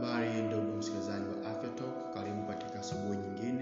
Habari. Ndugu msikilizaji wa Afya Talk, karibu katika asubuhi nyingine.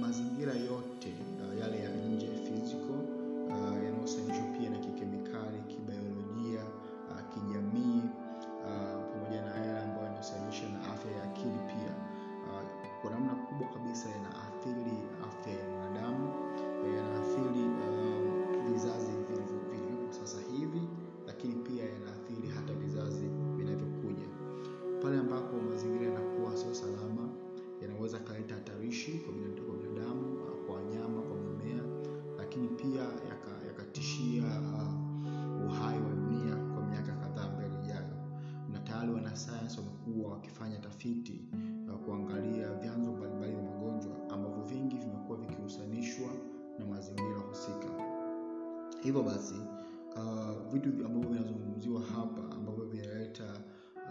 mazingira yote uh, yale ya husika. Hivyo basi uh, vitu ambavyo vinazungumziwa hapa ambavyo vinaleta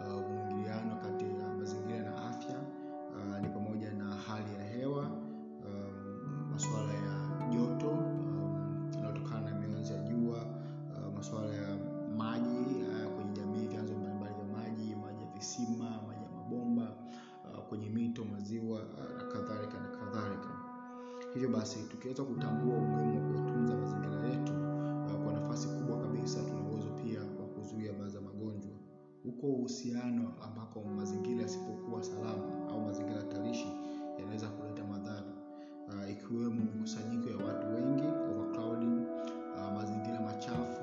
uh, mwingiliano kati ya mazingira na afya uh, ni pamoja na hali ya hewa um, masuala ya joto um, yanayotokana um, na mionzi ya jua uh, masuala ya maji uh, kwenye jamii, vyanzo mbalimbali vya maji, maji ya visima, maji ya mabomba uh, kwenye mito, maziwa uh, na kadhalika Hivyo basi tukiweza kutambua umuhimu wa kuyatunza mazingira yetu, uh, kwa nafasi kubwa kabisa tuna uwezo pia wa kuzuia baadhi ya magonjwa. Huko uhusiano ambako mazingira yasipokuwa salama au mazingira hatarishi yanaweza kuleta madhara, uh, ikiwemo mikusanyiko ya watu wengi, overcrowding, uh, mazingira machafu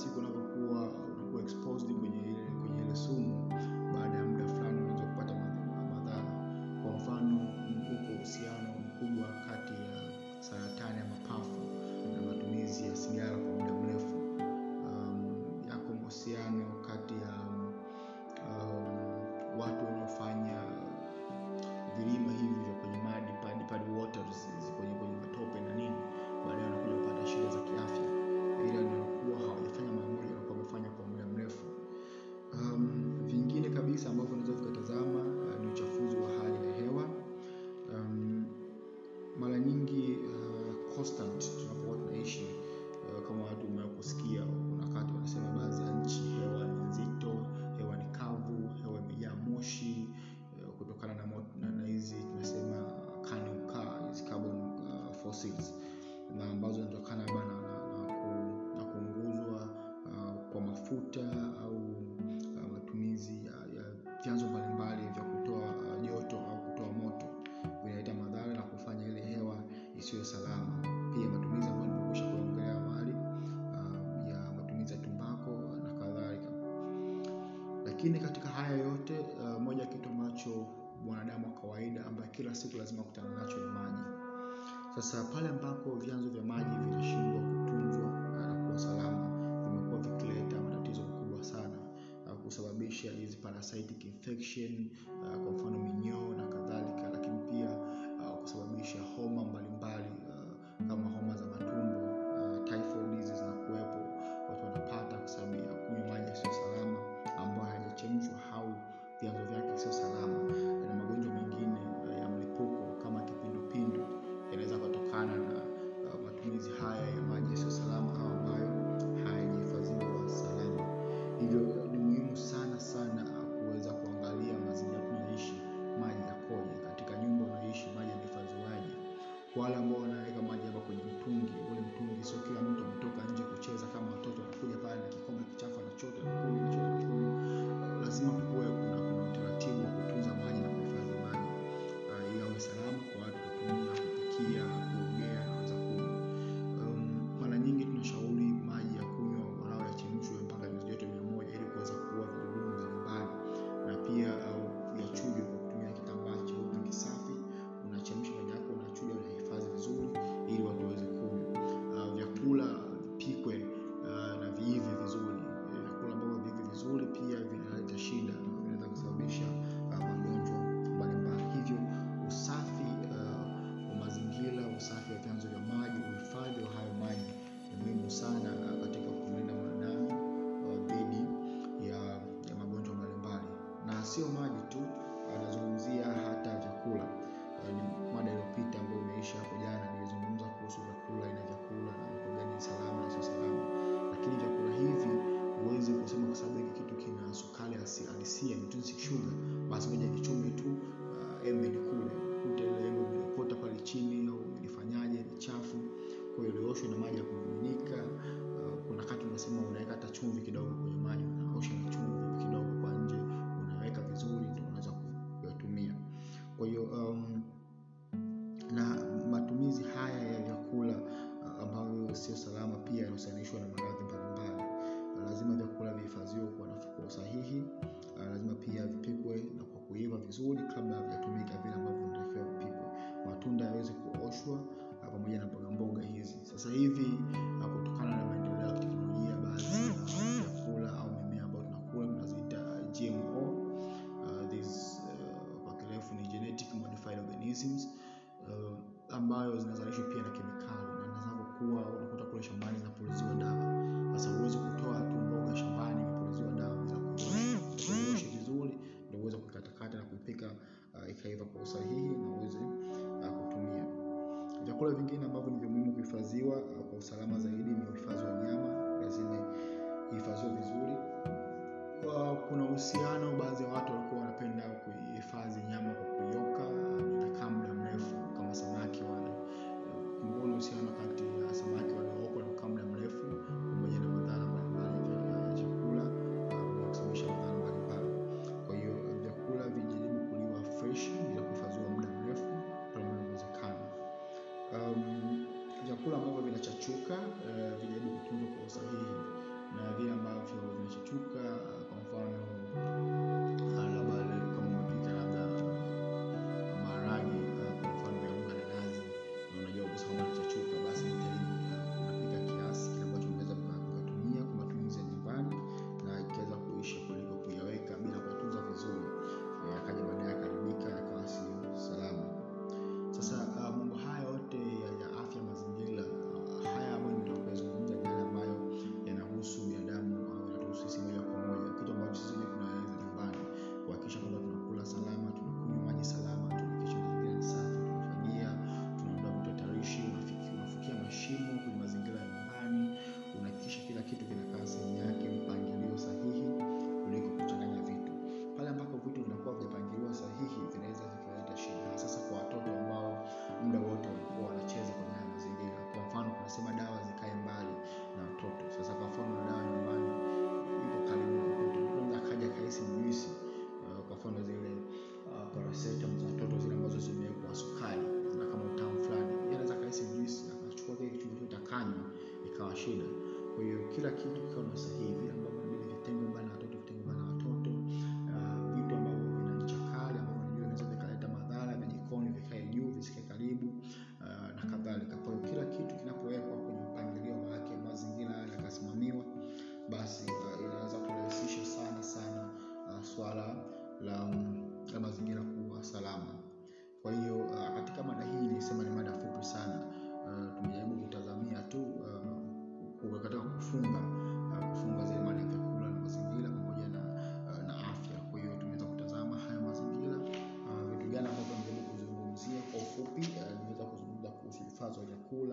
siku unavyokuwa unakuwa exposed kwenye ile kwenye ile sumu, baada ya muda fulani unaweza kupata madhara. Kwa mfano, mkuko uhusiano mkubwa kati ya saratani ya mapafu na matumizi ya sigara kwa muda mrefu. Um, yako mahusiano kati ya um, um watu wanaofanya vilima hivi toxins na ambazo zinatokana na, na, na, na kuunguzwa uh, kwa mafuta au uh, matumizi ya uh, vyanzo mbalimbali vya kutoa uh, joto au kutoa moto. Vinaleta madhara na kufanya ile hewa isiyo salama. Pia matumizi ambayo nimekwisha kuongelea mali uh, ya matumizi ya tumbako na kadhalika. Lakini katika haya yote uh, moja kitu ambacho mwanadamu wa kawaida ambaye kila siku lazima kutana nacho ni maji. Sasa pale ambapo vyanzo vya maji vinashindwa kutunzwa eh, na kuwa salama, vimekuwa vikileta matatizo makubwa sana eh, kusababisha hizi parasitic infection, eh, kwa mfano minyoo sio maji tu, anazungumzia hata vyakula. Ni mada iliyopita ambayo imeisha hapo jana, nilizungumza kuhusu vyakula, aina vyakula na vyakula gani ni salama na sio salama, lakini vyakula hivi huwezi kusema kwa sababu hiki kitu kina sukari halisia, ni tonsik sugar, basi moja kichumi tu uh, embe nikule kute ile embe umelipota pale chini au ulifanyaje, ni chafu, kwa hiyo ilioshwe na maji ya kumiminika. Uh, kuna kati unasema unaweka hata chumvi kidogo vizuri kabla havijatumika vile ambavyo vinatakiwa vipikwe. Matunda yaweze kuoshwa ah, pamoja na mbogamboga hizi. Sasa hivi Ambavyo vingine ambavyo ni vya muhimu kuhifadhiwa uh, kwa usalama zaidi ni uhifadhi wa nyama, lazima ihifadhiwe vizuri. Uh, kuna uhusiano, baadhi ya watu walikuwa wanapenda kuhifadhi nyama kwa kuioka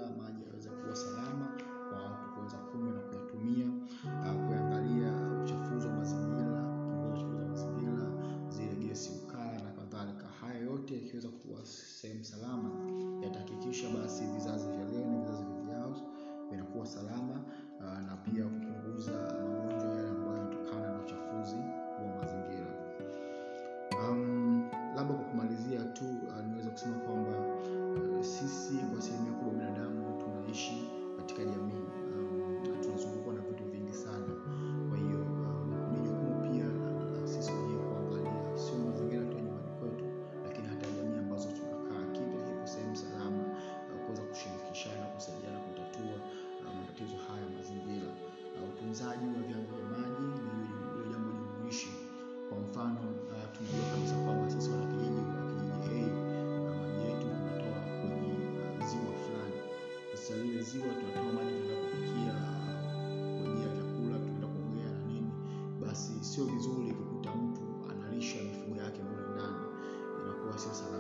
Amaya. utunzaji wa vyanzo vya maji ni jambo jumuishi. Kwa mfano uh, tunajua kabisa kwamba sisi wanakijiji wa kijiji A uh, maji yetu tunatoa kwenye uh, ziwa fulani. Sasa lile ziwa tunatoa maji tunaenda kupikia, uh, kuojea vyakula, tunaenda kuogea na nini, basi sio vizuri kukuta mtu analisha mifugo yake mule ndani, inakuwa sio salama.